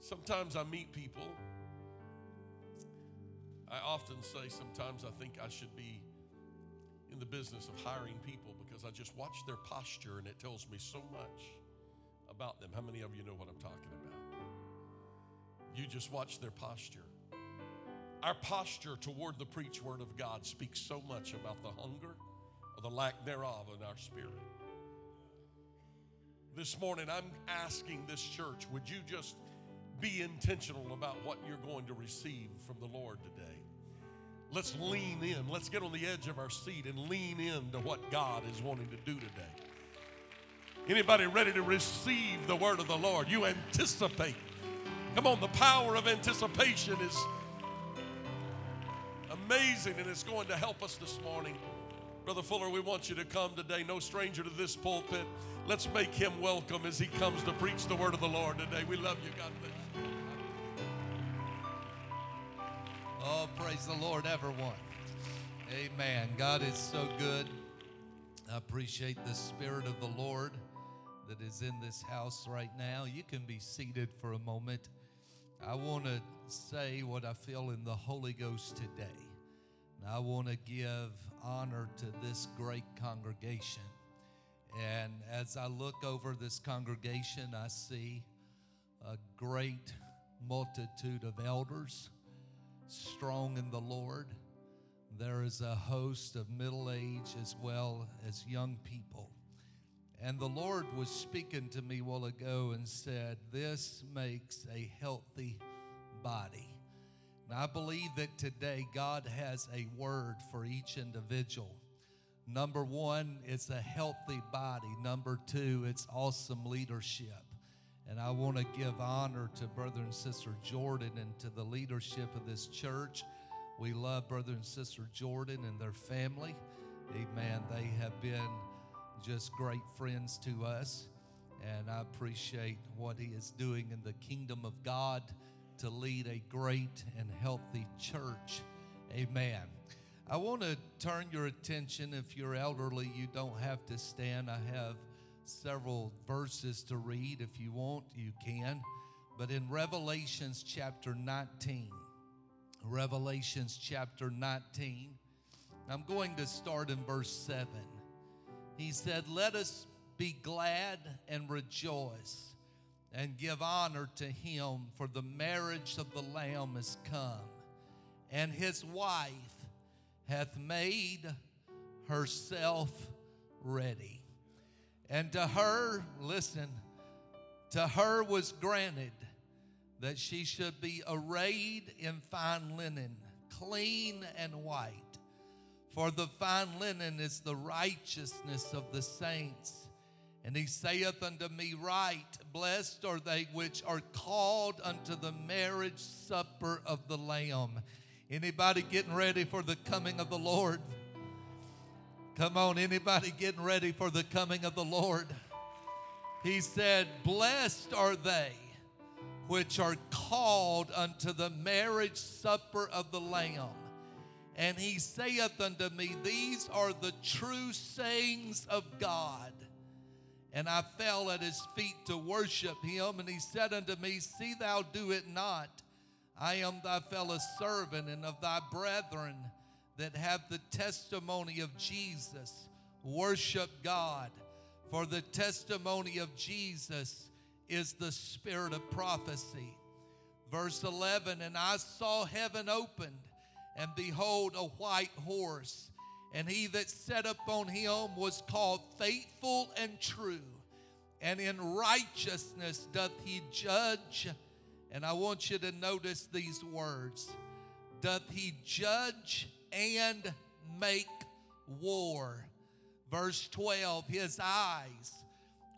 Sometimes I meet people. I often say sometimes I think I should be in the business of hiring people because I just watch their posture and it tells me so much about them. How many of you know what I'm talking about? You just watch their posture. Our posture toward the preached word of God speaks so much about the hunger or the lack thereof in our spirit. This morning, I'm asking this church would you just be intentional about what you're going to receive from the Lord today? Let's lean in. Let's get on the edge of our seat and lean in to what God is wanting to do today. Anybody ready to receive the word of the Lord? You anticipate. Come on, the power of anticipation is amazing and it's going to help us this morning. Brother Fuller, we want you to come today, no stranger to this pulpit. Let's make him welcome as he comes to preach the word of the Lord today. We love you. God bless you. Oh, praise the Lord, everyone. Amen. God is so good. I appreciate the Spirit of the Lord that is in this house right now. You can be seated for a moment. I want to say what I feel in the Holy Ghost today. And I want to give honor to this great congregation. And as I look over this congregation, I see a great multitude of elders strong in the Lord. There is a host of middle age as well as young people. And the Lord was speaking to me a while ago and said, This makes a healthy body. And I believe that today God has a word for each individual. Number one, it's a healthy body. Number two, it's awesome leadership. And I want to give honor to Brother and Sister Jordan and to the leadership of this church. We love Brother and Sister Jordan and their family. Amen. They have been just great friends to us. And I appreciate what he is doing in the kingdom of God to lead a great and healthy church. Amen. I want to turn your attention, if you're elderly, you don't have to stand. I have several verses to read. If you want, you can. But in Revelations chapter 19, Revelations chapter 19, I'm going to start in verse 7. He said, Let us be glad and rejoice and give honor to him, for the marriage of the Lamb is come, and his wife hath made herself ready. And to her, listen, to her was granted that she should be arrayed in fine linen, clean and white. For the fine linen is the righteousness of the saints. And he saith unto me, Right, blessed are they which are called unto the marriage supper of the Lamb. Anybody getting ready for the coming of the Lord? Come on, anybody getting ready for the coming of the Lord? He said, Blessed are they which are called unto the marriage supper of the Lamb. And he saith unto me, These are the true sayings of God. And I fell at his feet to worship him. And he said unto me, See thou do it not. I am thy fellow servant and of thy brethren that have the testimony of Jesus. Worship God. For the testimony of Jesus is the spirit of prophecy. Verse 11 And I saw heaven opened, and behold, a white horse. And he that sat upon him was called faithful and true, and in righteousness doth he judge. And I want you to notice these words doth he judge and make war. Verse 12 His eyes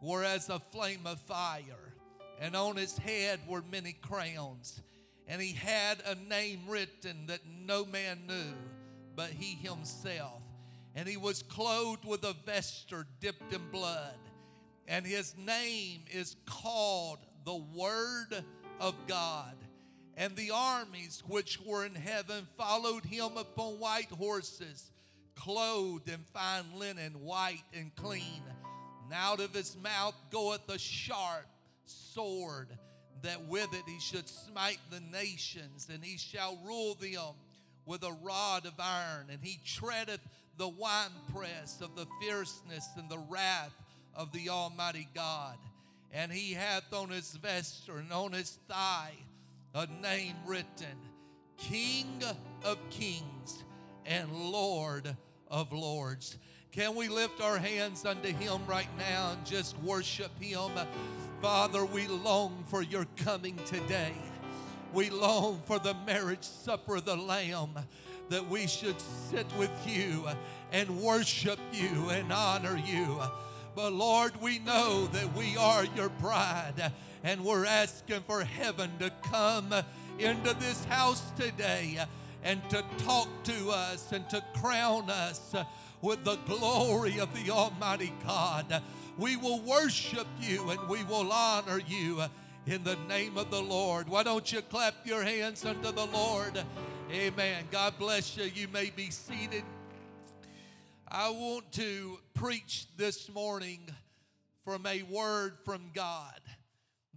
were as a flame of fire, and on his head were many crowns. And he had a name written that no man knew but he himself. And he was clothed with a vesture dipped in blood. And his name is called the Word of God. And the armies which were in heaven followed him upon white horses, clothed in fine linen, white and clean. And out of his mouth goeth a sharp sword, that with it he should smite the nations, and he shall rule them with a rod of iron, and he treadeth the winepress of the fierceness and the wrath of the Almighty God. And he hath on his vesture and on his thigh a name written King of Kings and Lord of Lords. Can we lift our hands unto Him right now and just worship Him? Father, we long for your coming today. We long for the marriage supper of the Lamb that we should sit with you and worship you and honor you. But Lord, we know that we are your bride and we're asking for heaven to come into this house today and to talk to us and to crown us with the glory of the Almighty God. We will worship you and we will honor you in the name of the Lord. Why don't you clap your hands unto the Lord? Amen. God bless you. You may be seated. I want to preach this morning from a word from God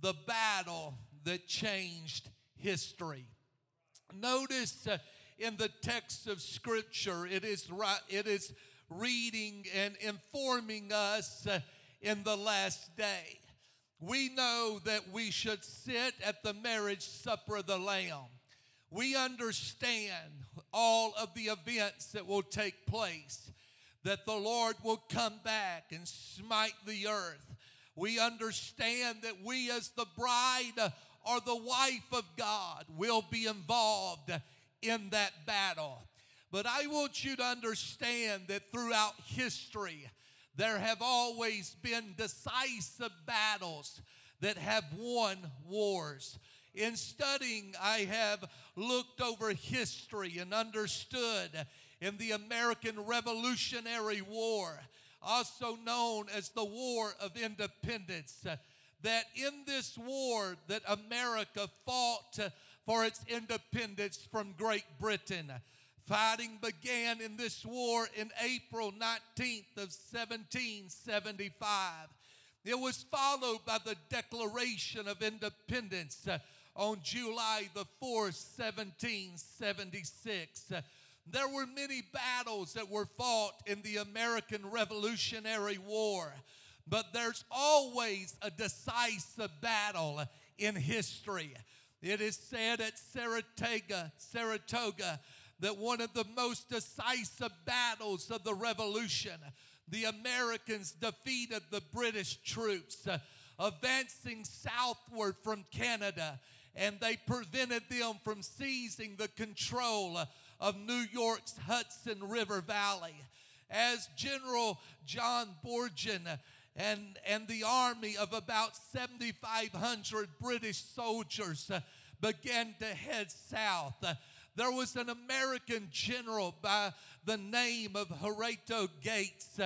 the battle that changed history. Notice uh, in the text of Scripture, it is, right, it is reading and informing us uh, in the last day. We know that we should sit at the marriage supper of the Lamb. We understand all of the events that will take place, that the Lord will come back and smite the earth. We understand that we, as the bride or the wife of God, will be involved in that battle. But I want you to understand that throughout history, there have always been decisive battles that have won wars. In studying, I have looked over history and understood in the American Revolutionary War, also known as the War of Independence, uh, that in this war that America fought uh, for its independence from Great Britain. Uh, fighting began in this war in April 19th of 1775. It was followed by the Declaration of Independence uh, on July the 4th, 1776. There were many battles that were fought in the American Revolutionary War, but there's always a decisive battle in history. It is said at Saratoga, Saratoga that one of the most decisive battles of the Revolution, the Americans defeated the British troops, uh, advancing southward from Canada, and they prevented them from seizing the control of New York's Hudson River Valley. As General John Burgoyne and, and the army of about 7,500 British soldiers began to head south, there was an American general by the name of Horatio Gates,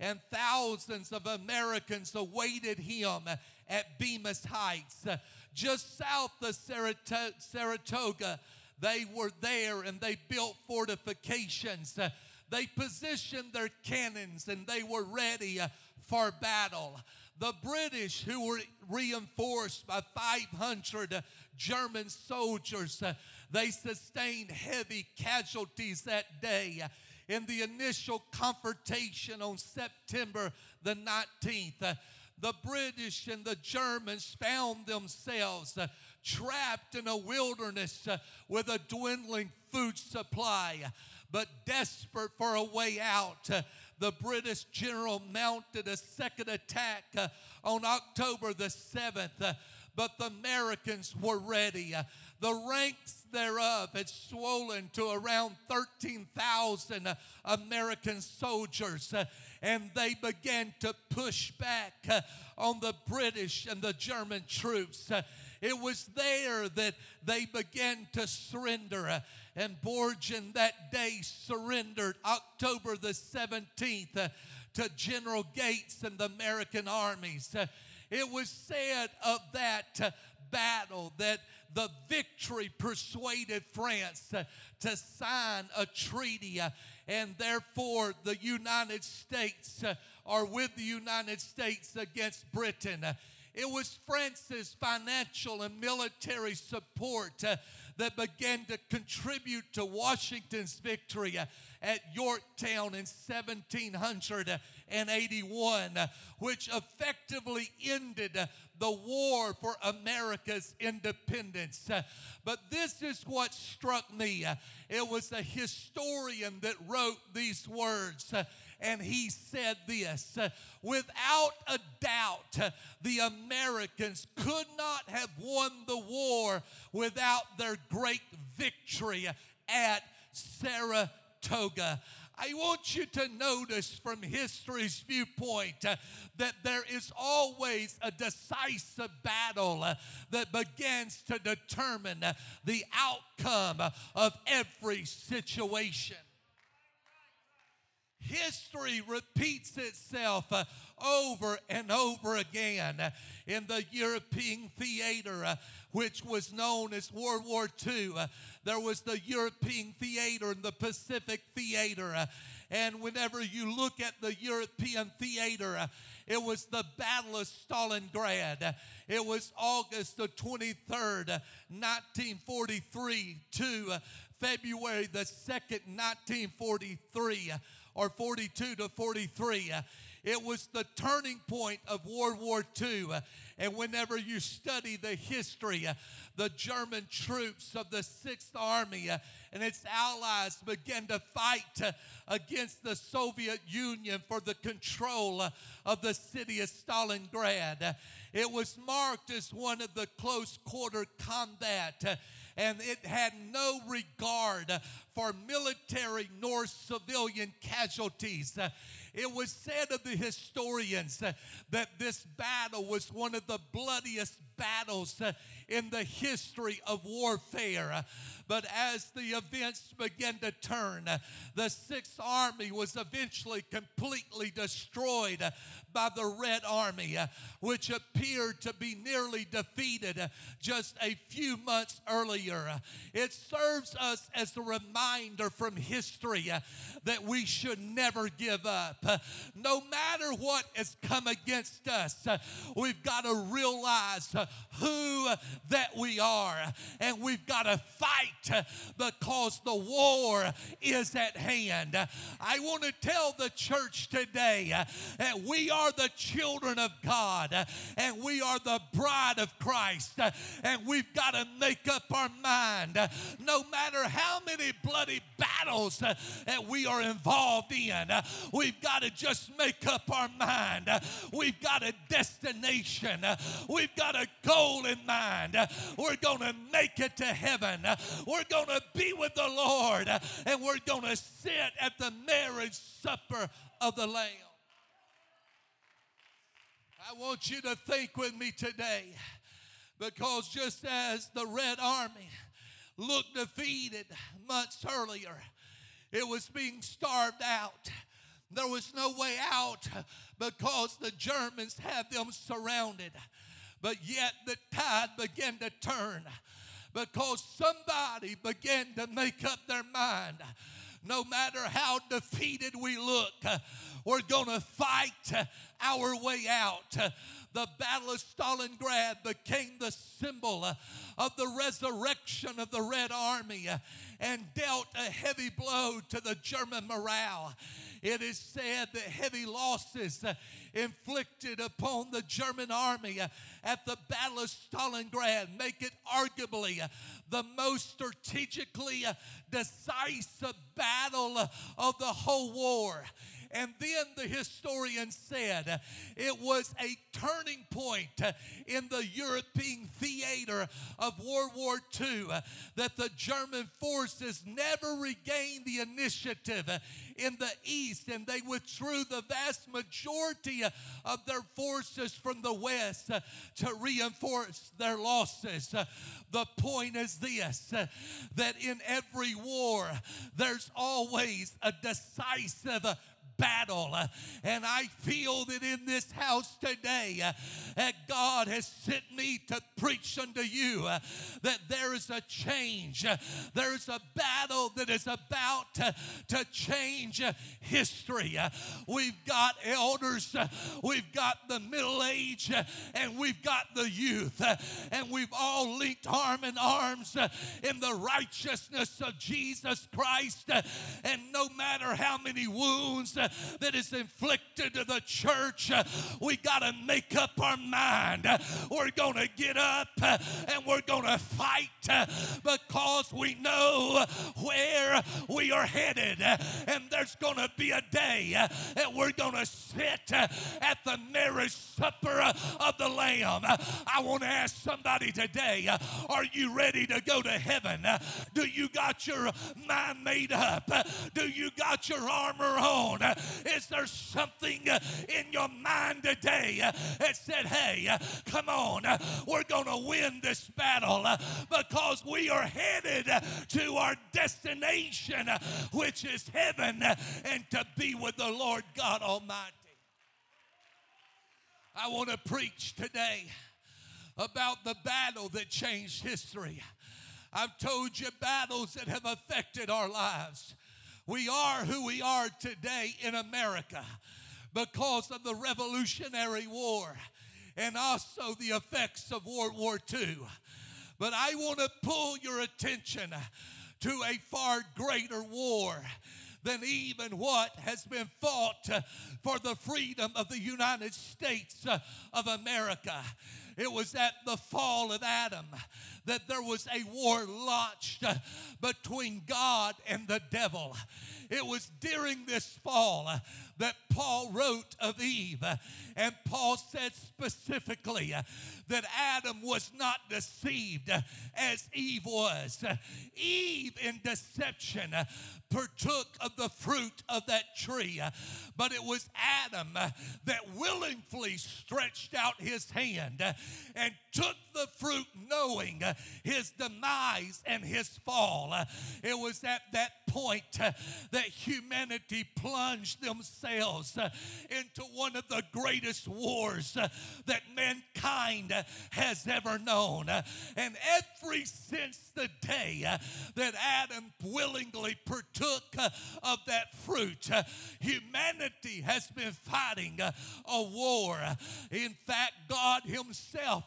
and thousands of Americans awaited him at Bemis Heights, just south of Saratoga. They were there and they built fortifications. Uh, they positioned their cannons and they were ready uh, for battle. The British, who were reinforced by 500 uh, German soldiers, they sustained heavy casualties that day in the initial confrontation on September the 19th. Uh, the British and the Germans found themselves trapped in a wilderness uh, with a dwindling food supply. But desperate for a way out, uh, the British general mounted a second attack uh, on October the 7th. Uh, but the Americans were ready. The ranks thereof had swollen to around 13,000 uh, American soldiers, and they began to push back on the British and the German troops. It was there that they began to surrender. And Burgoyne that day surrendered October the 17th uh, to General Gates and the American armies. Uh, it was said of that uh, battle that the victory persuaded France to sign a treaty, and therefore the United States are with the United States against Britain. It was France's financial and military support uh, that began to contribute to Washington's victory uh, at Yorktown in 1781, uh, which effectively ended uh, the war for America's independence. Uh, but this is what struck me. It was a historian that wrote these words and he said this without a doubt, the Americans could not have won the war without their great victory at Saratoga. I want you to notice from history's viewpoint uh, that there is always a decisive battle uh, that begins to determine uh, the outcome of every situation. History repeats itself uh, over and over again uh, in the European theater, uh, which was known as World War II. There was the European theater and the Pacific theater. And whenever you look at the European theater, it was the Battle of Stalingrad. It was August the 23rd, 1943 to February the 2nd, 1943 or 42 to 43. Uh, it was the turning point of World War II. Uh, and whenever you study the history, uh, the German troops of the Sixth Army and its allies began to fight against the Soviet Union for the control of the city of Stalingrad. It was marked as one of the close quarter combat and it had no regard for military nor civilian casualties. It was said of the historians that this battle was one of the bloodiest battles in the history of warfare. But as the events began to turn, the Sixth Army was eventually completely destroyed by the Red Army, uh, which appeared to be nearly defeated uh, just a few months earlier. Uh, it serves us as a reminder from history that we should never give up. No matter what has come against us, we've got to realize who that we are, and we've got to fight because the war is at hand. I want to tell the church today that we are the children of God and we are the bride of Christ, and we've got to make up our mind no matter how many bloody battles that we are involved in. We've got to just make up our mind. We've got a destination, we've got a goal in mind. We're going to make it to heaven. We're going to be with the Lord and we're going to sit at the marriage supper of the Lamb. I want you to think with me today because just as the Red Army looked defeated months earlier. It was being starved out. There was no way out because the Germans had them surrounded. But yet the tide began to turn because somebody began to make up their mind. No matter how defeated we look, we're going to fight our way out. The Battle of Stalingrad became the symbol of the resurrection of the Red Army and dealt a heavy blow to the German morale. It is said that heavy losses inflicted upon the German army uh, at the Battle of Stalingrad make it arguably uh, the most strategically uh, decisive battle of the whole war. And then the historian said it was a turning point in the European theater of World War II that the German forces never regained the initiative in the east and they withdrew the vast majority of their forces from the west to reinforce their losses. The point is this that in every war, there's always a decisive battle. Uh, and I feel that in this house today, uh, that God has sent me to preach unto you uh, that there is a change. There's a battle that is about to change history. We've got elders, we've got the middle age, and we've got the youth. And we've all linked arm in arms in the righteousness of Jesus Christ. And no matter how many wounds that is inflicted to the church, we got to make up our mind. We're going to get up and we're going to fight because we know where we are headed. And there's going to be a day that we're going to sit at the marriage supper of the Lamb. I want to ask somebody today are you ready to go to heaven? Do you got your mind made up? Do you got your armor on? Is there something uh, in your mind today uh, that said, hey, uh, come on, we're going to win this battle because we are headed to our destination, which is heaven, and to be with the Lord God Almighty? I want to preach today about the battle that changed history. I've told you battles that have affected our lives. We are who we are today in America because of the Revolutionary War and also the effects of World War II. But I want to pull your attention to a far greater war than even what has been fought for the freedom of the United States of America. It was at the fall of Adam that there was a war launched between God and the devil. It was during this fall uh, that Paul wrote of Eve. Uh, and Paul said specifically uh, that Adam was not deceived as Eve was. Eve, in deception, partook of the fruit of that tree, but it was Adam that willingly stretched out his hand and took the fruit knowing his demise and his fall. It was at that point that humanity plunged themselves uh, into one of the greatest wars uh, that mankind uh, has ever known. And every since the day that Adam willingly partook of that fruit, humanity has been fighting a war. In fact, God Himself,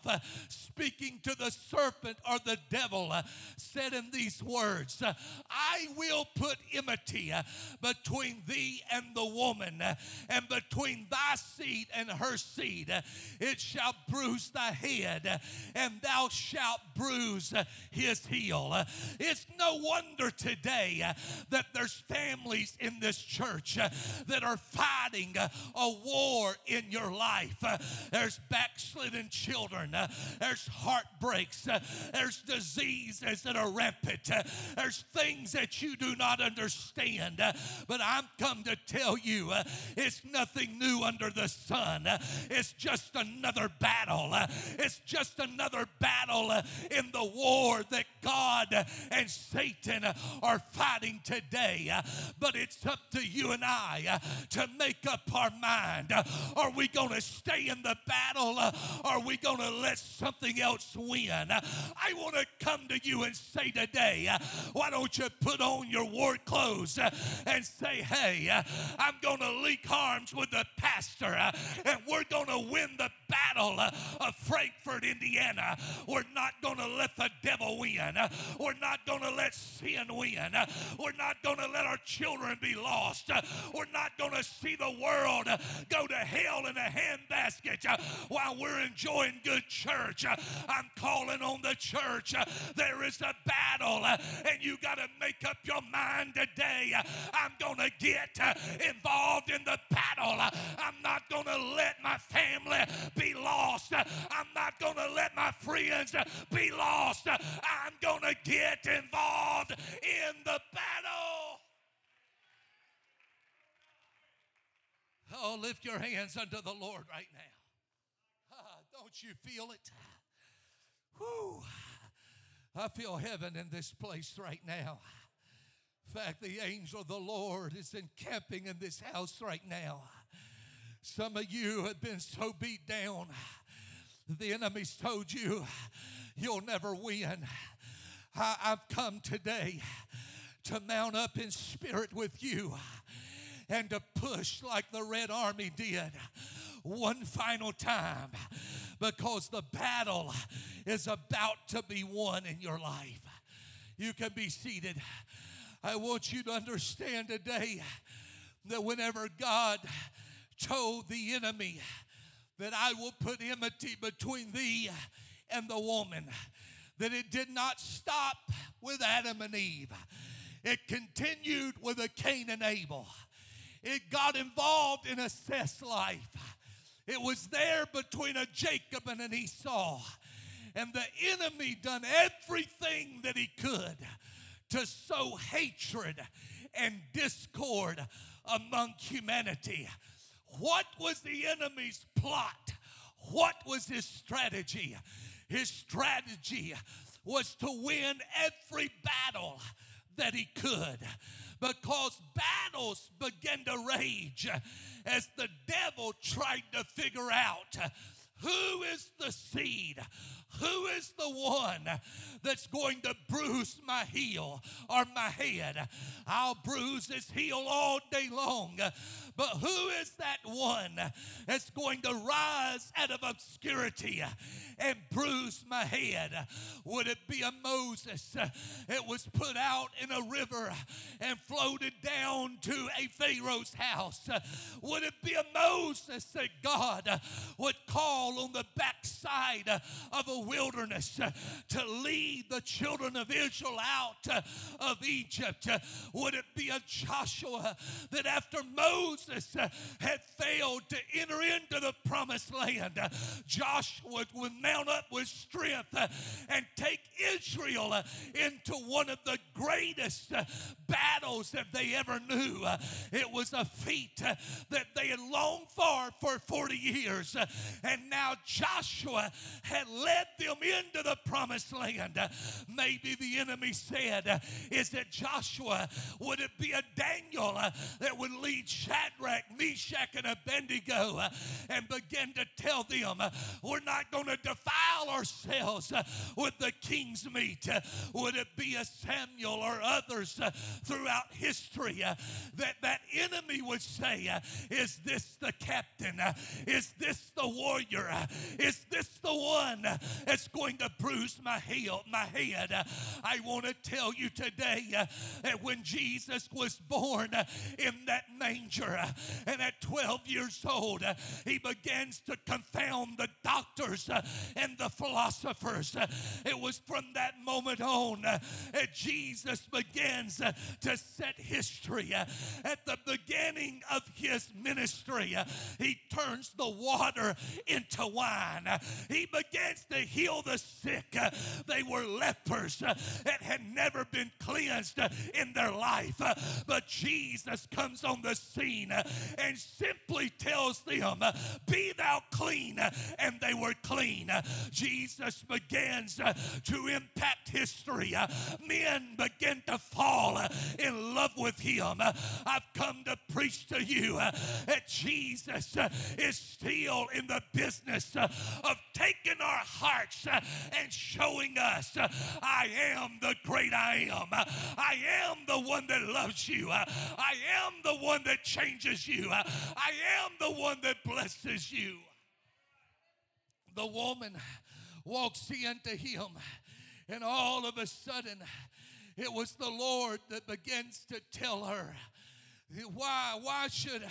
speaking to the serpent or the devil, said in these words, I will put enmity between thee and the woman, and between thy seed and her seed. It shall bruise thy head, and thou shalt bruise his heel. It's no wonder today that there's families in this church that are fighting a war in your life. There's backslidden children, there's heartbreaks, there's diseases that are rampant, there's things that you do not understand. Uh, but I'm come to tell you uh, it's nothing new under the sun. Uh, it's just another battle. Uh, it's just another battle uh, in the war that God and Satan are fighting today. But it's up to you and I to make up our mind. Are we going to stay in the battle? Are we going to let something else win? I want to come to you and say today, why don't you put on your war clothes and say, hey, I'm going to link arms with the pastor and we're going to win the battle of Frankfort, Indiana. We're not going to let the devil win. We're not going to let sin win. We're not going to let our children be lost. We're not going to see the world go to hell in a handbasket while we're enjoying good church. I'm calling on the church. There is a battle, and you got to make up your mind today. I'm going to get involved in the battle. I'm not going to let my family be lost. I'm not going to let my friends uh, be lost. I'm going to get involved in the battle. Oh, lift your hands unto the Lord right now. Ah, don't you feel it? Whew. I feel heaven in this place right now. In fact, the angel of the Lord is encamping in this house right now. Some of you have been so beat down. The enemy's told you you'll never win. I, I've come today to mount up in spirit with you and to push like the Red Army did one final time because the battle is about to be won in your life. You can be seated. I want you to understand today that whenever God told the enemy that I will put enmity between thee and the woman, that it did not stop with Adam and Eve. It continued with a Cain and Abel. It got involved in a Seth's life. It was there between a Jacob and an Esau. And the enemy done everything that he could to sow hatred and discord among humanity. What was the enemy's plot? What was his strategy? His strategy was to win every battle that he could because battles began to rage as the devil tried to figure out who is the seed? Who is the one that's going to bruise my heel or my head? I'll bruise his heel all day long. But who is that one that's going to rise out of obscurity and bruise my head? Would it be a Moses? It was put out in a river and floated down to a Pharaoh's house. Would it be a Moses that God would call on the backside of a wilderness to lead the children of Israel out of Egypt? Would it be a Joshua that after Moses had failed to enter into the promised land, Joshua would mount up with strength and take Israel into one of the greatest battles that they ever knew? It was a feat that they had longed for for 40 years, and now Joshua had led them into the promised land. Maybe the enemy said, Is it Joshua? Would it be a Daniel uh, that would lead Shadrach, Meshach, and Abednego uh, and begin to tell them, uh, We're not going to defile ourselves with the king's meat? Would it be a Samuel or others throughout history that that enemy would say, Is this the captain? Is this the warrior? Uh, Is this the one that's going to bruise my heel, my head? I want to tell you today uh, that when Jesus was born uh, in that manger uh, and at 12 years old, uh, he begins to confound the doctors uh, and the philosophers. It was from that moment on that Jesus begins to set history. At the beginning of his ministry, he turns the water into into wine. He begins to heal the sick. They were lepers that had never been cleansed in their life. But Jesus comes on the scene and simply tells them, Be thou clean. And they were clean. Jesus begins to impact history. Men begin to fall in love with him. I've come to preach to you that Jesus is still in the business Uh, of taking our hearts uh, and showing us uh, I am the great I am. I am the one that loves you. I am the one that changes you. I am the one that blesses you. The woman walks into him, and all of a sudden, it was the Lord that begins to tell her, why, why should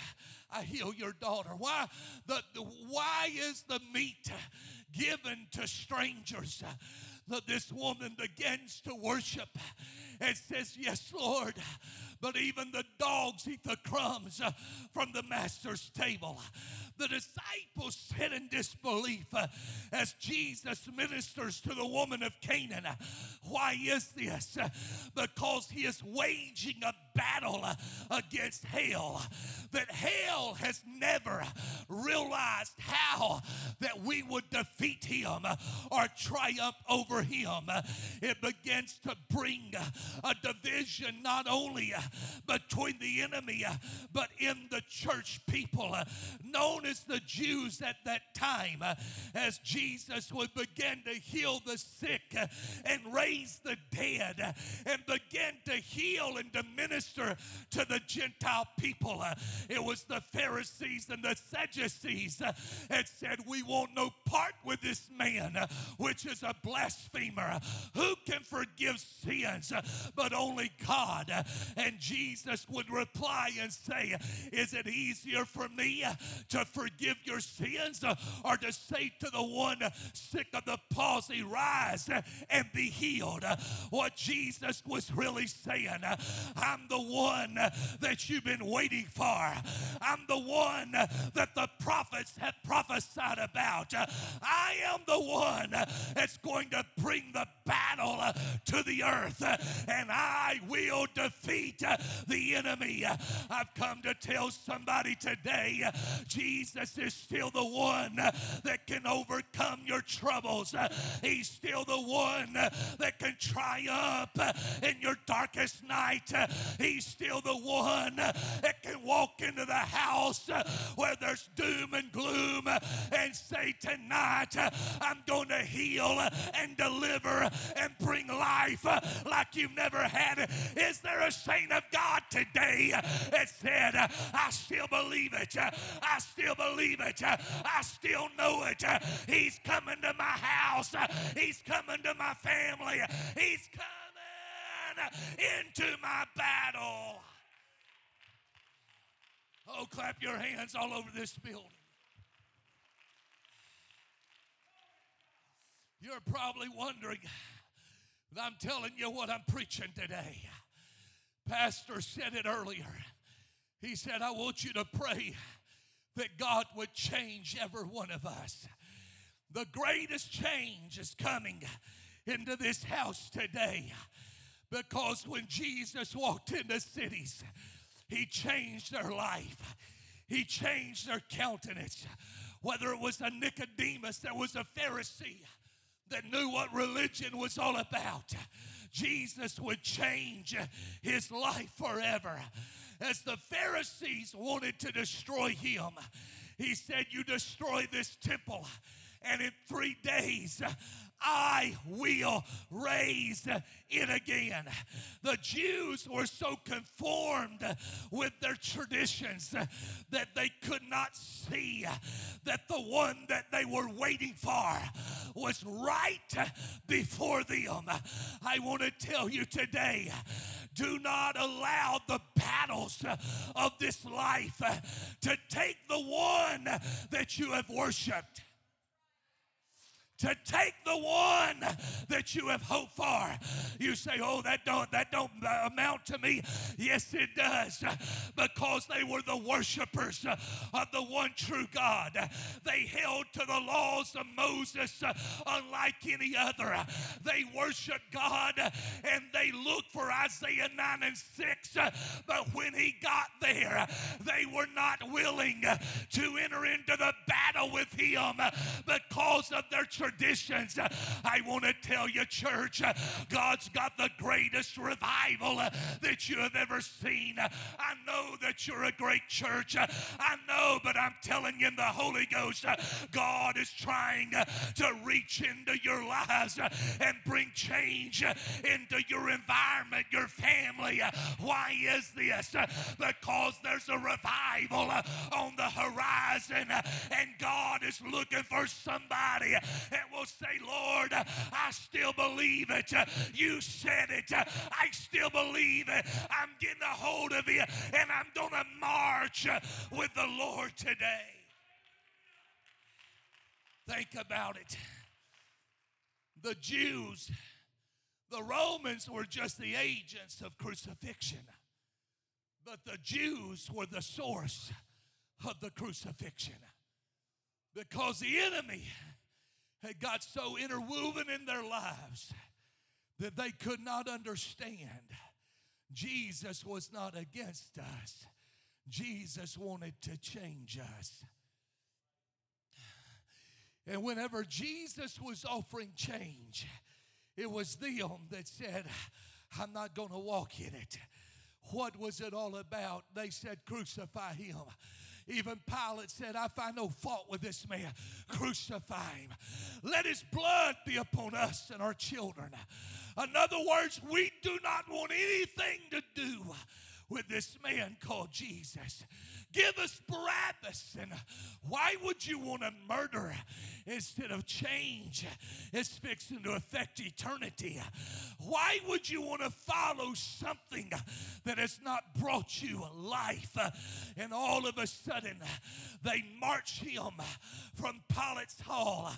I heal your daughter? Why, the, the why is the meat given to strangers? That this woman begins to worship and says, Yes, Lord, but even the dogs eat the crumbs uh, from the master's table. The disciples sit in disbelief uh, as Jesus ministers to the woman of Canaan. Why is this? Uh, because he is waging a battle uh, against hell. That hell has never realized how that we would defeat him uh, or triumph over him. It begins to bring a division not only between the enemy uh, but in the church people uh, known as the Jews at that time uh, as Jesus would begin to heal the sick and raise the dead and begin to heal and to minister to the Gentile people. Uh, it was the Pharisees and the Sadducees uh, that said, We want no part with this man, uh, which is a blasphemer. Who can forgive sins but only God? And Jesus would reply and say, Is it easier for me to forgive your sins or to say to the one sick of the palsy, Rise and be healed? What Jesus was really saying, I'm the one that you've been waiting for. I'm the one that the prophets have prophesied about. I am the one that's going to bring the battle to the earth, and I will defeat the enemy. I've come to tell somebody today Jesus is still the one that can overcome your troubles. He's still the one that can triumph in your darkest night. He's still the one that can walk into the house where there's doom and gloom and say, Tonight I'm going to heal and deliver and bring life like you've never had. Is there a saint of God today that said, I still believe it? I still believe it. I still know it. He's coming to my house. He's coming to my family. He's coming into my battle. Oh, clap your hands all over this building. You're probably wondering, I'm telling you what I'm preaching today. Pastor said it earlier. He said, I want you to pray that God would change every one of us. The greatest change is coming into this house today. Because when Jesus walked into cities, he changed their life. He changed their countenance. Whether it was a Nicodemus that was a Pharisee that knew what religion was all about, Jesus would change his life forever. As the Pharisees wanted to destroy him, he said, You destroy this temple, and in three days I will raise it again. The Jews were so conformed with their traditions that they could not see that the one that they were waiting for was right before them. I want to tell you today do not allow the battles of this life to take the one that you have worshiped to take the one that you have hoped for. You say, "Oh, that don't that don't amount to me." Yes, it does, because they were the worshipers of the one true God. They held to the laws of Moses unlike any other. They worshiped God and they looked for Isaiah 9 and 6, but when he got there, they were not willing to enter into the battle with him because of their traditions. I want to tell you, church, God's got the greatest revival that you have ever seen. I know that you're a great church. I know, but I'm telling you in the Holy Ghost, God is trying to reach into your lives and bring change into your environment, your family. Why is this? Because there's a revival on the horizon, and God is looking for somebody that will say, Lord, I still believe it. You said it. I still believe it. I'm getting a hold of it, and I'm going to march with the Lord today. Think about it. The Jews, the Romans were just the agents of crucifixion, but the Jews were the source of the crucifixion because the enemy had got so interwoven in their lives that they could not understand. Jesus was not against us, Jesus wanted to change us. And whenever Jesus was offering change, it was them that said, I'm not going to walk in it. What was it all about? They said, Crucify him. Even Pilate said, I find no fault with this man. Crucify him. Let his blood be upon us and our children. In other words, we do not want anything to do with this man called Jesus. Give us Barabbas. And why would you want to murder instead of change? It's fixing to affect eternity. Why would you want to follow something that has not brought you life? And all of a sudden, they march him from Pilate's hall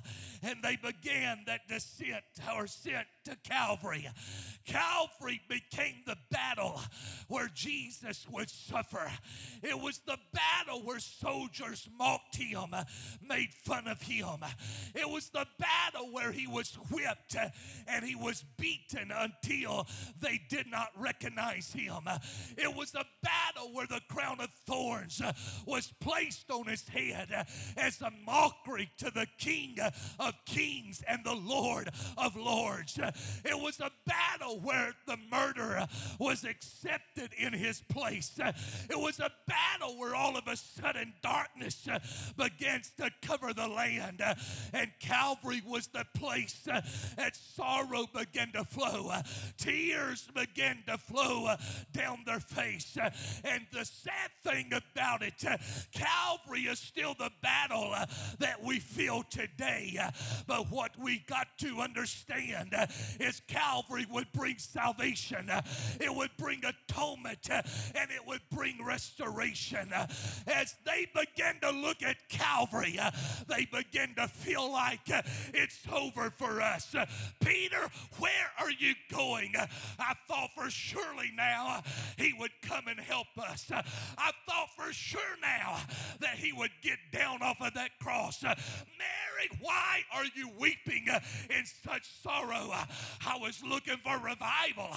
and they began that descent or ascent to Calvary. Calvary became the battle where Jesus would suffer. It was the battle where soldiers mocked him, made fun of him. It was the battle where he was whipped and he was beaten until they did not recognize him. It was the battle where the crown of thorns was placed on his head as a mockery to the King of kings and the Lord of lords. It was a battle where the murderer was accepted in his place. It was a battle where all of a sudden darkness begins to cover the land. And Calvary was the place uh, that sorrow began to flow. Uh, tears began to flow uh, down their face. And the sad thing about it, Calvary is still the battle that we feel today. But what we got to understand is Calvary would bring salvation, it would bring atonement, and it would bring restoration. As they began to look at Calvary, they began to feel like uh, it's over for us. Uh, Peter, where are you going? Uh, I thought for surely now he would come and help us. I thought for sure now that he would get down off of that cross. Why are you weeping in such sorrow? I was looking for revival.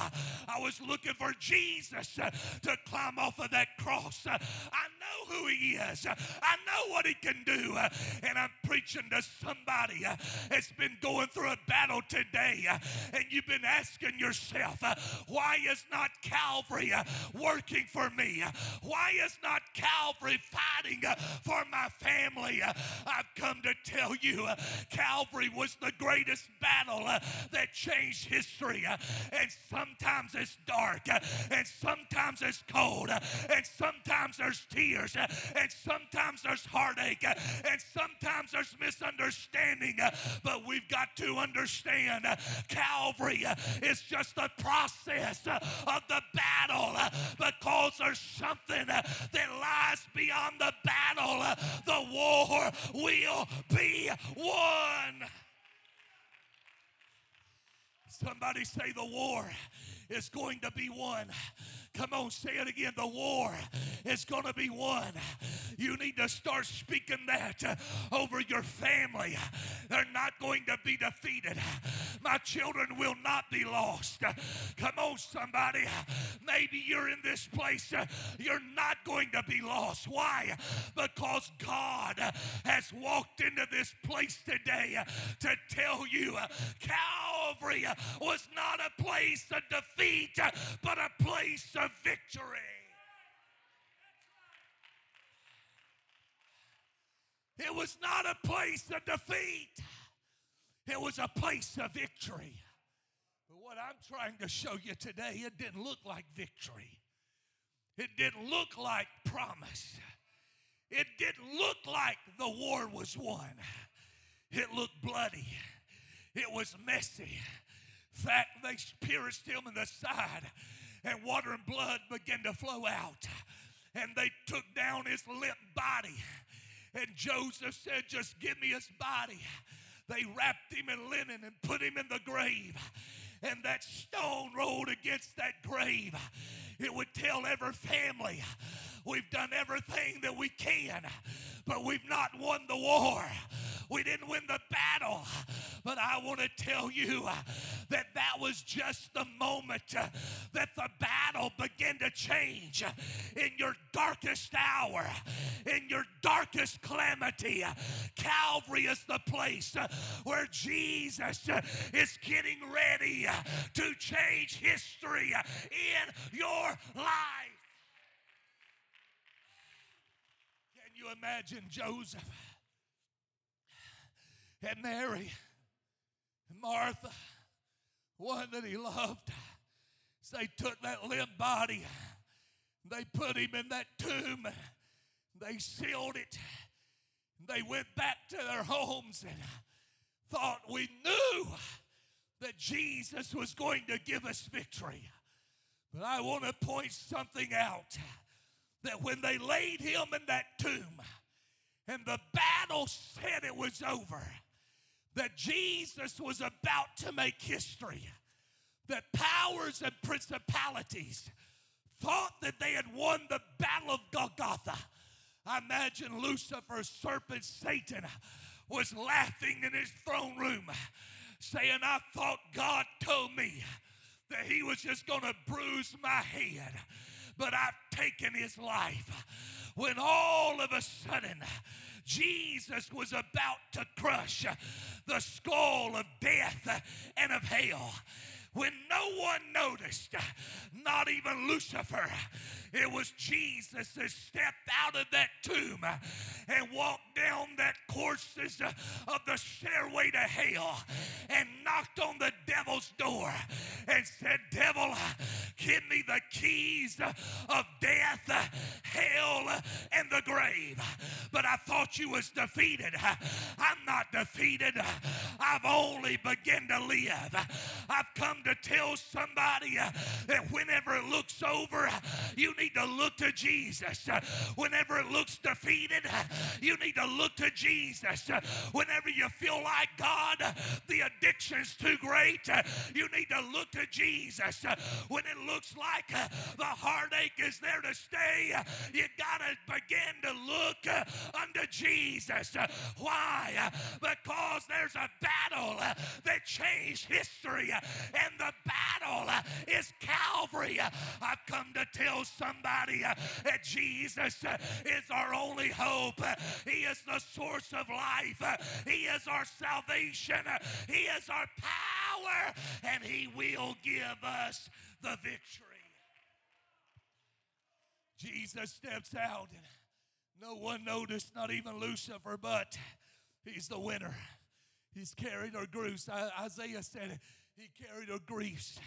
I was looking for Jesus to climb off of that cross. I know who he is. I know what he can do. And I'm preaching to somebody that's been going through a battle today. And you've been asking yourself, why is not Calvary working for me? Why is not Calvary fighting for my family? I've come to tell you, Uh, Calvary was the greatest battle uh, that changed history. Uh, and sometimes it's dark, and sometimes it's cold, and sometimes there's tears, and sometimes there's heartache, and sometimes there's misunderstanding. But we've got to understand Calvary is just the process of the battle because there's something that lies beyond the battle. The war will be one. Somebody say the war is going to be won. Come on, say it again. The war is going to be won. You need to start speaking that over your family. They're not going to be defeated. My children will not be lost. Come on, somebody. Maybe you're in this place. You're not going to be lost. Why? Because God has walked into this place today to tell you Calvary was not a place of defeat, uh, but a place of victory. It was not a place of defeat. It was a place of victory. But what I'm trying to show you today, it didn't look like victory. It didn't look like promise. It didn't look like the war was won. It looked bloody. It was messy. Fact, they pierced him in the side, and water and blood began to flow out. And they took down his limp body. And Joseph said, Just give me his body. They wrapped him in linen and put him in the grave. And that stone rolled against that grave. It would tell every family, We've done everything that we can, but we've not won the war. We didn't win the battle. But I want to tell you that that was just the moment that the battle began to change in your darkest hour, in your darkest calamity. Calvary is the place where Jesus is getting ready to change history in your life. Can you imagine Joseph and Mary and Martha, one that he loved? So they took that limp body, they put him in that tomb, they sealed it, they went back to their homes and thought we knew that Jesus was going to give us victory. But I want to point something out that when they laid him in that tomb and the battle said it was over, that Jesus was about to make history, that powers and principalities thought that they had won the battle of Golgotha. I imagine Lucifer, serpent Satan, was laughing in his throne room, saying, I thought God told me that he was just going to bruise my head, but I've taken his life. When all of a sudden, Jesus was about to crush the skull of death and of hell. When no one noticed, uh, not even Lucifer, it was Jesus that stepped out of that tomb uh, and walked down that courses uh, of the stairway to hell and knocked on the devil's door and said, Devil, give me the keys of death, hell, and the grave. But I thought you was defeated. I'm not defeated. I've only begun to live. I've come to tell somebody uh, that whenever it looks over, uh, you need to look to Jesus. Uh, Whenever it looks defeated, uh, you need to look to Jesus. Uh, whenever you feel like God, uh, the addiction's too great, you need to look to Jesus. When it looks like the heartache is there to stay, you gotta begin to look unto Jesus. Why? Because there's a battle that changed history, uh, and the battle uh, is Calvary. Uh, I've come to tell somebody uh, that Jesus is our only hope. He is the source of life. He is our salvation. He is our power, and He will give us the victory. Jesus steps out, and no one noticed, not even Lucifer, but he's the winner. He's carried our. I- Isaiah said it. He carried our griefs.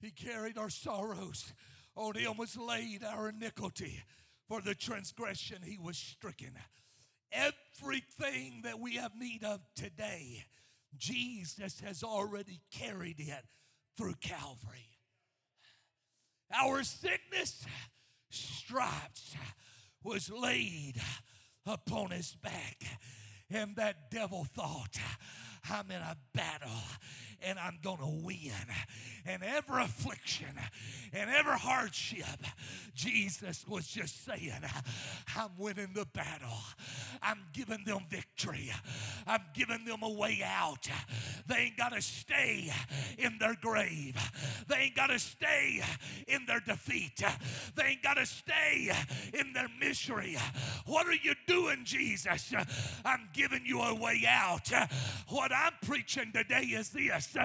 He carried our sorrows. On him was laid our iniquity. For the transgression he was stricken. Everything that we have need of today, Jesus has already carried it through Calvary. Our sickness, stripes, was laid upon his back. And that devil thought, I'm in a battle and I'm going to win. And every affliction and every hardship, Jesus was just saying, I'm winning the battle. I'm giving them victory. I'm giving them a way out. They ain't got to stay in their grave. They ain't got to stay in their defeat. They ain't got to stay in their misery. What are you doing, Jesus? I'm giving you a way out. What I'm preaching today is this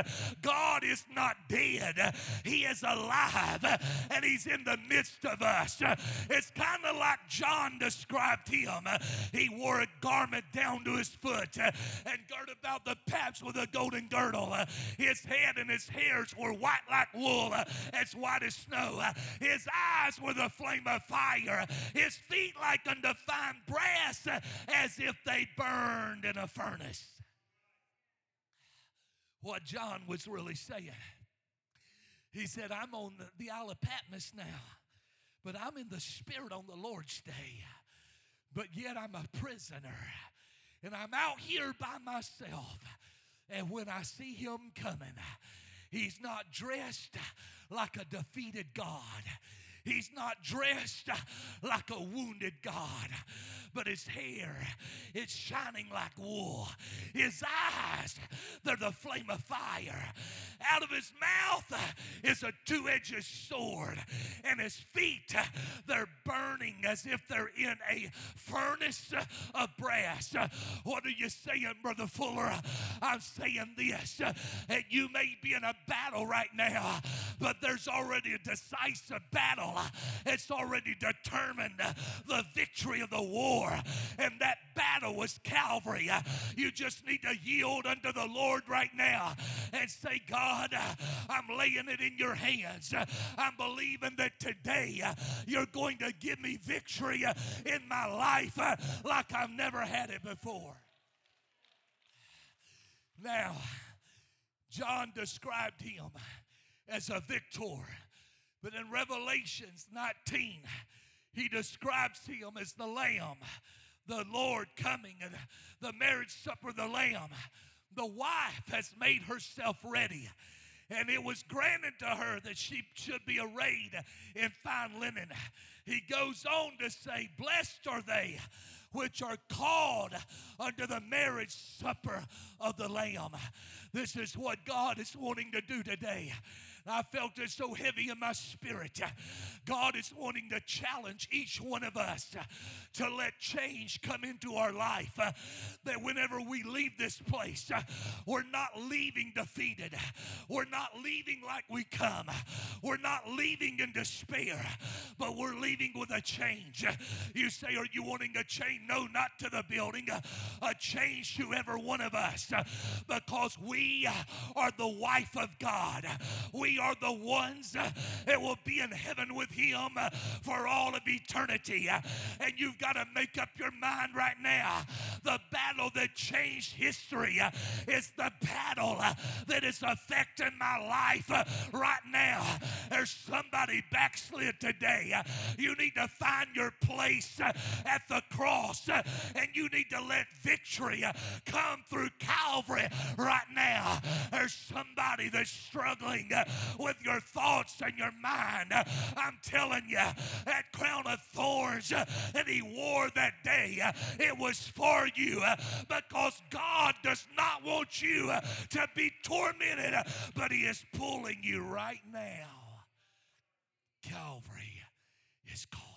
God is not dead, He is alive and He's in the midst of us. It's kind of like John described Him. He wore a garment down to his foot and girded about the paps with a golden girdle. His head and his hairs were white like wool, as white as snow. His eyes were the flame of fire, his feet like undefined brass, as if they burned in a furnace what John was really saying. He said, I'm on the, Isle of Patmos now, but I'm in the Spirit on the Lord's day. But yet I'm a prisoner, and I'm out here by myself. And when I see him coming, he's not dressed like a defeated God. He's not dressed like a wounded God, but his hair is shining like wool. His eyes, they're the flame of fire. Out of his mouth is a two edged sword, and his feet, they're burning as if they're in a furnace of brass. What are you saying, Brother Fuller? I'm saying this you may be in a battle right now, but there's already a decisive battle. Uh, it's already determined uh, the victory of the war, and that battle was Calvary. Uh, you just need to yield unto the Lord right now and say, God, I'm laying it in your hands. I'm believing that today you're going to give me victory in my life like I've never had it before. Now, John described him as a victor, but in Revelations 19, he describes him as the Lamb the Lord coming and the marriage supper of the Lamb. The wife has made herself ready. And it was granted to her that she should be arrayed in fine linen. He goes on to say, Blessed are they which are called unto the marriage supper of the Lamb. This is what God is wanting to do today. I felt it so heavy in my spirit. God is wanting to challenge each one of us to let change come into our life. That whenever we leave this place, we're not leaving defeated. We're not leaving like we come. We're not leaving in despair, but we're leaving with a change. You say, Are you wanting a change? No, not to the building, a change to every one of us because we are the wife of God. We are the ones that will be in heaven with Him for all of eternity. And you've got to make up your mind right now. The battle that changed history is the battle that is affecting my life right now. There's somebody backslid today. You need to find your place at the cross and you need to let victory come through Calvary right now. There's somebody that's struggling with your thoughts and your mind. I'm telling you, that crown of thorns that he wore that day, it was for you because God does not want you to be tormented, but he is pulling you right now. Calvary is calling.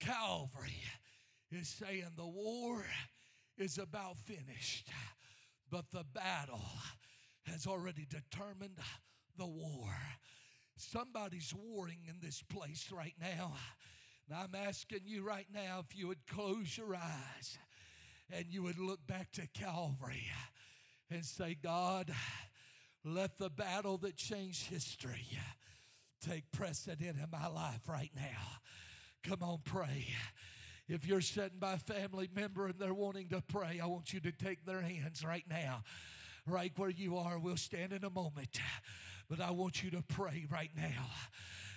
Calvary is saying the war is about finished, but the battle has already determined the war. Somebody's warring in this place right now. And I'm asking you right now if you would close your eyes and you would look back to Calvary and say, God, let the battle that changed history take precedent in my life right now. Come on, pray. If you're sitting by a family member and they're wanting to pray, I want you to take their hands right now, right where you are. We'll stand in a moment. But I want you to pray right now.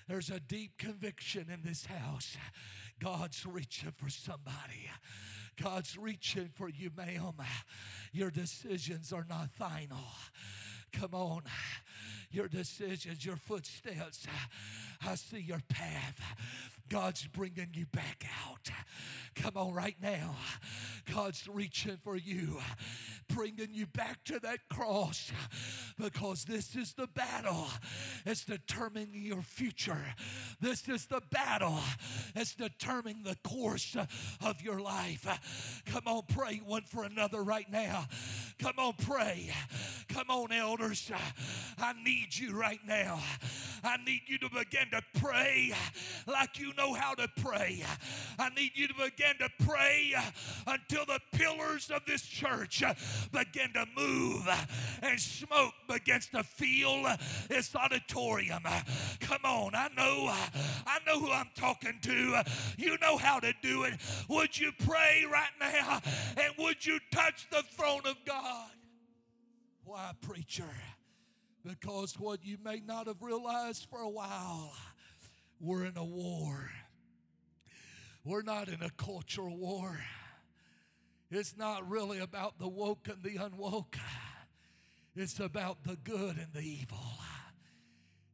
There's a deep conviction in this house. God's reaching for somebody. God's reaching for you, ma'am. Your decisions are not final. Come on. Your decisions, your footsteps. I see your path. God's bringing you back out. Come on, right now. God's reaching for you, bringing you back to that cross because this is the battle. It's determining your future. This is the battle. It's determining the course of your life. Come on, pray one for another right now. Come on, pray. Come on, elders. I need you right now. I need you to begin to pray like you know how to pray. I need you to begin to pray until the pillars of this church begin to move and smoke begins to fill this auditorium. Come on, I know, I know who I'm talking to. You know how to do it. Would you pray right now and would you touch the throne of God? Why, preacher? Because what you may not have realized for a while, we're in a war. We're not in a cultural war. It's not really about the woke and the unwoke. It's about the good and the evil.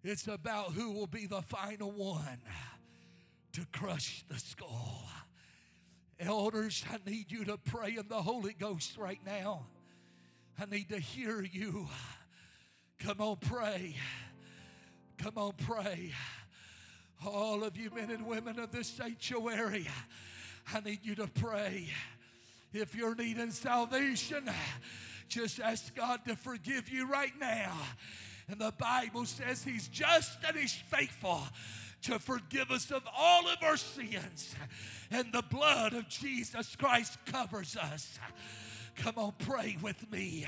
It's about who will be the final one to crush the skull. Elders, I need you to pray in the Holy Ghost right now. I need to hear you. Come on, pray. Come on, pray. All of you men and women of this sanctuary, I need you to pray. If you're needing salvation, just ask God to forgive you right now. And the Bible says He's just and He's faithful to forgive us of all of our sins. And the blood of Jesus Christ covers us. Come on, pray with me.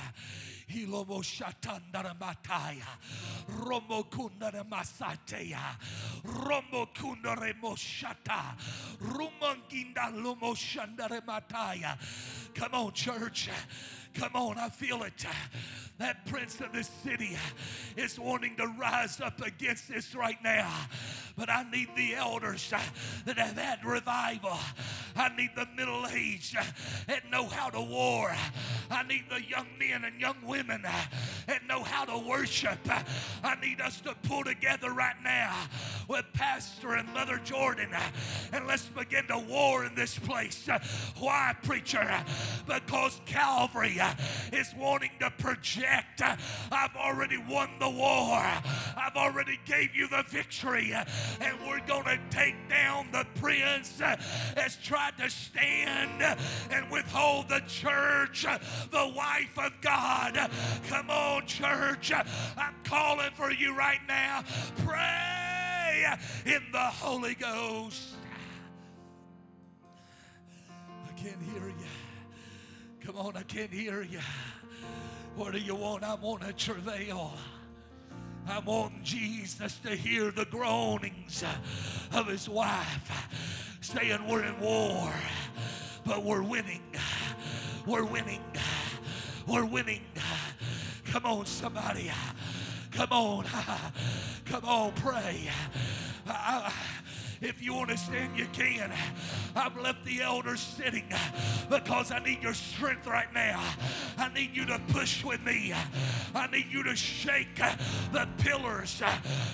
Hilomo shatandara mataya. Romo kundara masateya. Romo kundare moshata. Rumanginda lomo shandare mataya. Come on, church. Come on, I feel it. That prince of this city is wanting to rise up against this right now. But I need the elders that have had revival. I need the middle aged that know how to war. I need the young men and young women that know how to worship. I need us to pull together right now with Pastor and Mother Jordan and let's begin to war in this place. Why, preacher? Because Calvary Uh, is wanting to project. Uh, I've already won the war. I've already gave you the victory. And we're going to take down the prince uh, that's tried to stand and withhold the church, the wife of God. Come on, church. I'm calling for you right now. Pray in the Holy Ghost. I can't hear you. Come on, I can't hear you. What do you want? I want a travail. I want Jesus to hear the groanings of his wife saying, We're in war, but we're winning. We're winning. We're winning. Come on, somebody. Come on. Come on, pray. I, if you want to stand, you can. I've left the elders sitting because I need your strength right now. I need you to push with me. I need you to shake the pillars.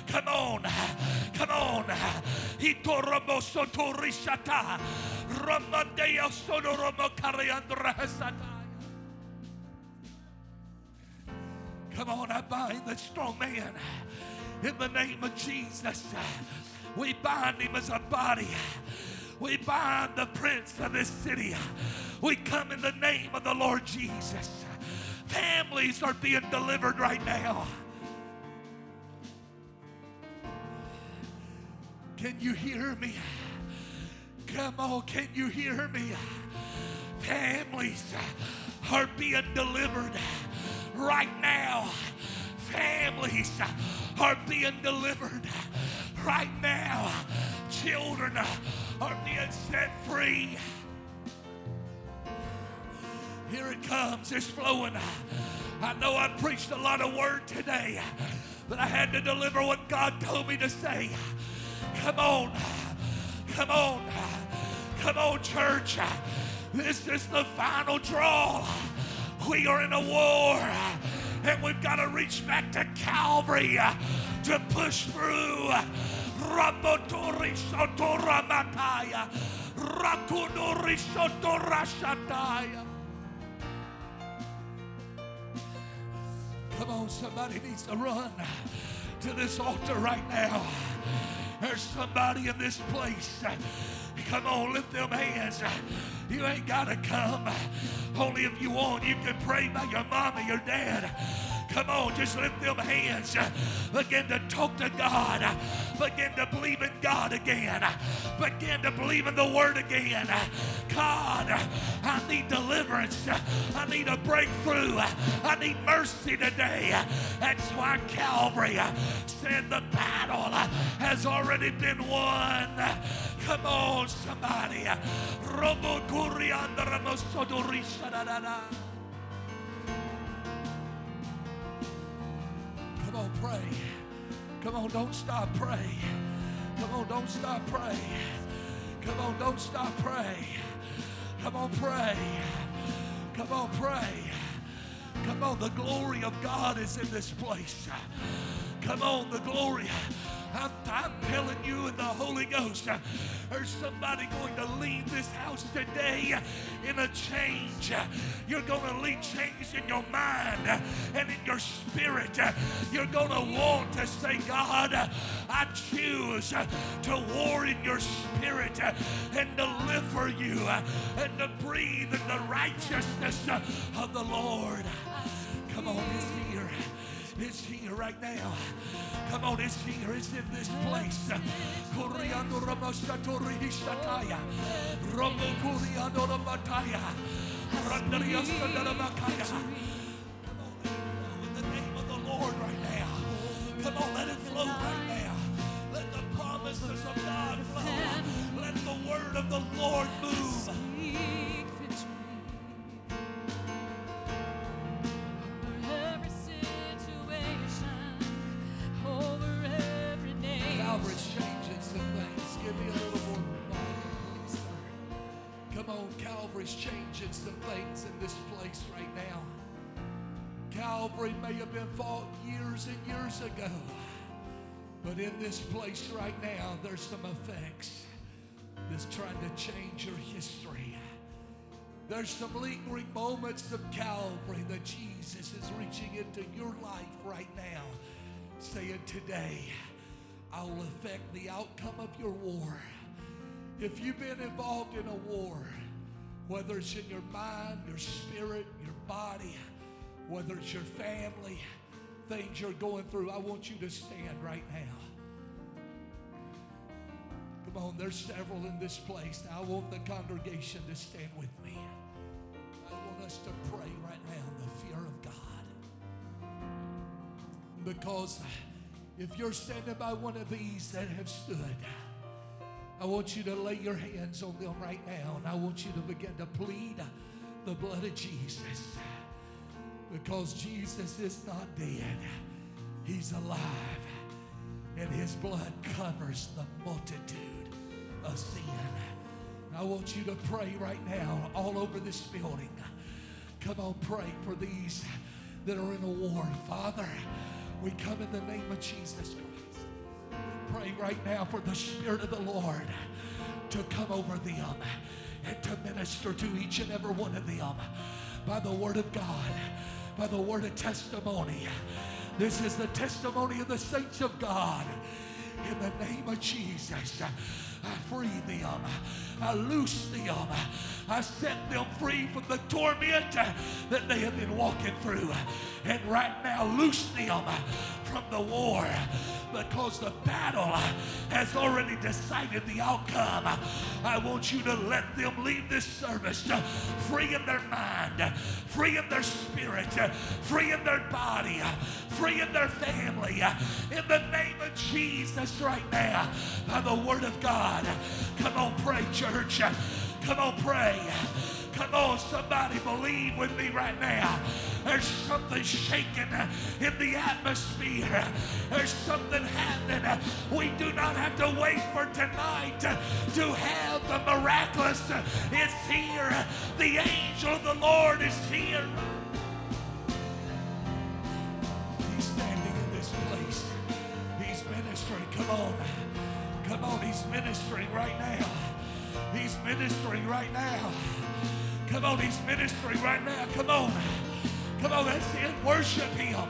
Come on. Come on. Come on, I bind the strong man in the name of Jesus. We bind him as a body. We bind the prince of this city. We come in the name of the Lord Jesus. Families are being delivered right now. Can you hear me? Come on, can you hear me? Families are being delivered right now. Families are being delivered right now. Children are being set free. Here it comes, it's flowing. I know I preached a lot of word today, but I had to deliver what God told me to say. Come on. Come on. Come on, church. This is the final draw. We are in a war, and we've got to reach back to Calvary to push through. Ramotori Sotoramataya. Rakunori Sotorashataya. Come on, somebody needs to run to this altar right now. There's somebody in this place. Come on, lift them hands. You ain't got to come. Only if you want, you can pray by your or your dad. Come on, just lift them hands. Begin to talk to God. Begin to believe in God again. Begin to believe in the Word again. God, I need deliverance. I need a breakthrough. I need mercy today. That's why Calvary said the battle has already been won. Come on, somebody. Come on, pray. Come on, don't stop pray. Come on, don't stop pray. Come on, don't stop pray. Come on, pray. Come on, pray. Come on, the glory of God is in this place. Come on, the glory. I'm, telling you in the Holy Ghost, uh, there's somebody going to leave this house today in a change. Uh, you're going to leave change in your mind uh, and in your spirit. Uh, you're going to want to say, God, I choose to war in your spirit and to live for you and to breathe in the righteousness of the Lord. Come on, it's here. Right now. Come on, it's here. It's in this place. Come on, let it flow in the name of the Lord right now. Come on, let it flow right now. Let the promises of God flow. Let the word of the Lord move. Ago, but in this place right now, there's some effects that's trying to change your history. There's some lingering moments of Calvary that Jesus is reaching into your life right now, saying, Today, I will affect the outcome of your war. If you've been involved in a war, whether it's in your mind, your spirit, your body, whether it's your family, things you're going through, I want you to stand right now. Come on, there's several in this place. I want the congregation to stand with me. I want us to pray right now the fear of God. Because if you're standing by one of these that have stood, I want you to lay your hands on them right now and I want you to begin to plead the blood of Jesus. Because Jesus is not dead, He's alive. And His blood covers the multitude of sin. I want you to pray right now all over this building. Come on, pray for these that are in a war. Father, we come in the name of Jesus Christ. We pray right now for the Spirit of the Lord to come over them and to minister to each and every one of them by the Word of God, by the word of testimony. This is the testimony of the saints of God. In the name of Jesus, I free them. I loose them. I set them free from the torment that they have been walking through. And right now, loose them from the war because the battle has already decided the outcome. I want you to let them leave this service free in their mind, free in their spirit, free in their body, free in their family. In the name of Jesus, right now, by the word of God. Come on, pray, church. Come on, pray. Come on, somebody believe with me right now. There's something shaking in the atmosphere. There's something happening. We do not have to wait for tonight to have the miraculous. It's here. The angel of the Lord is here. He's standing in this place. He's ministering. Come on. Come on. He's ministering right now. He's ministering right now. Come on. He's ministering right now. Come on. Come on. That's it. Worship Him.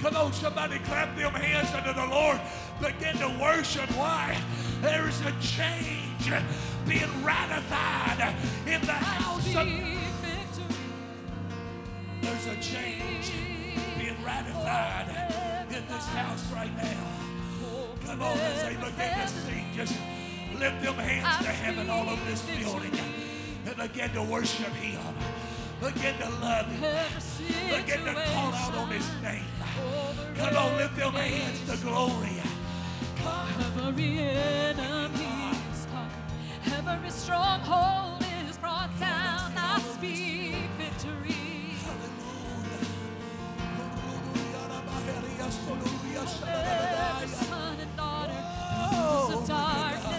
Come on. Somebody clap them hands unto the Lord. Begin to worship. Why? There's a change being ratified in the house of. There's a change being ratified in this house right now. Come on, as they begin to sing, just lift them hands to heaven all over this building begin to worship Him. Begin to love Him. Begin to call out on His name. Come on, lift them hands to glory. Every enemy is conquered. Every stronghold is brought down. I speak victory. Every son and daughter, rulers of darkness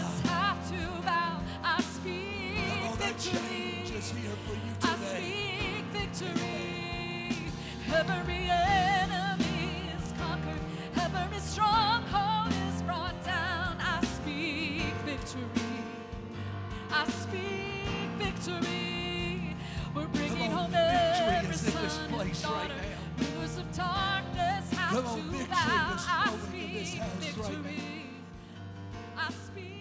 change is here for you I speak victory. Every enemy is conquered. Every stronghold is brought down. I speak victory. I speak victory. We're bringing on, home victory every is in this son place and right daughter. now. Rulers of darkness have Come to victory bow. I flowing in this speak house right victory. I speak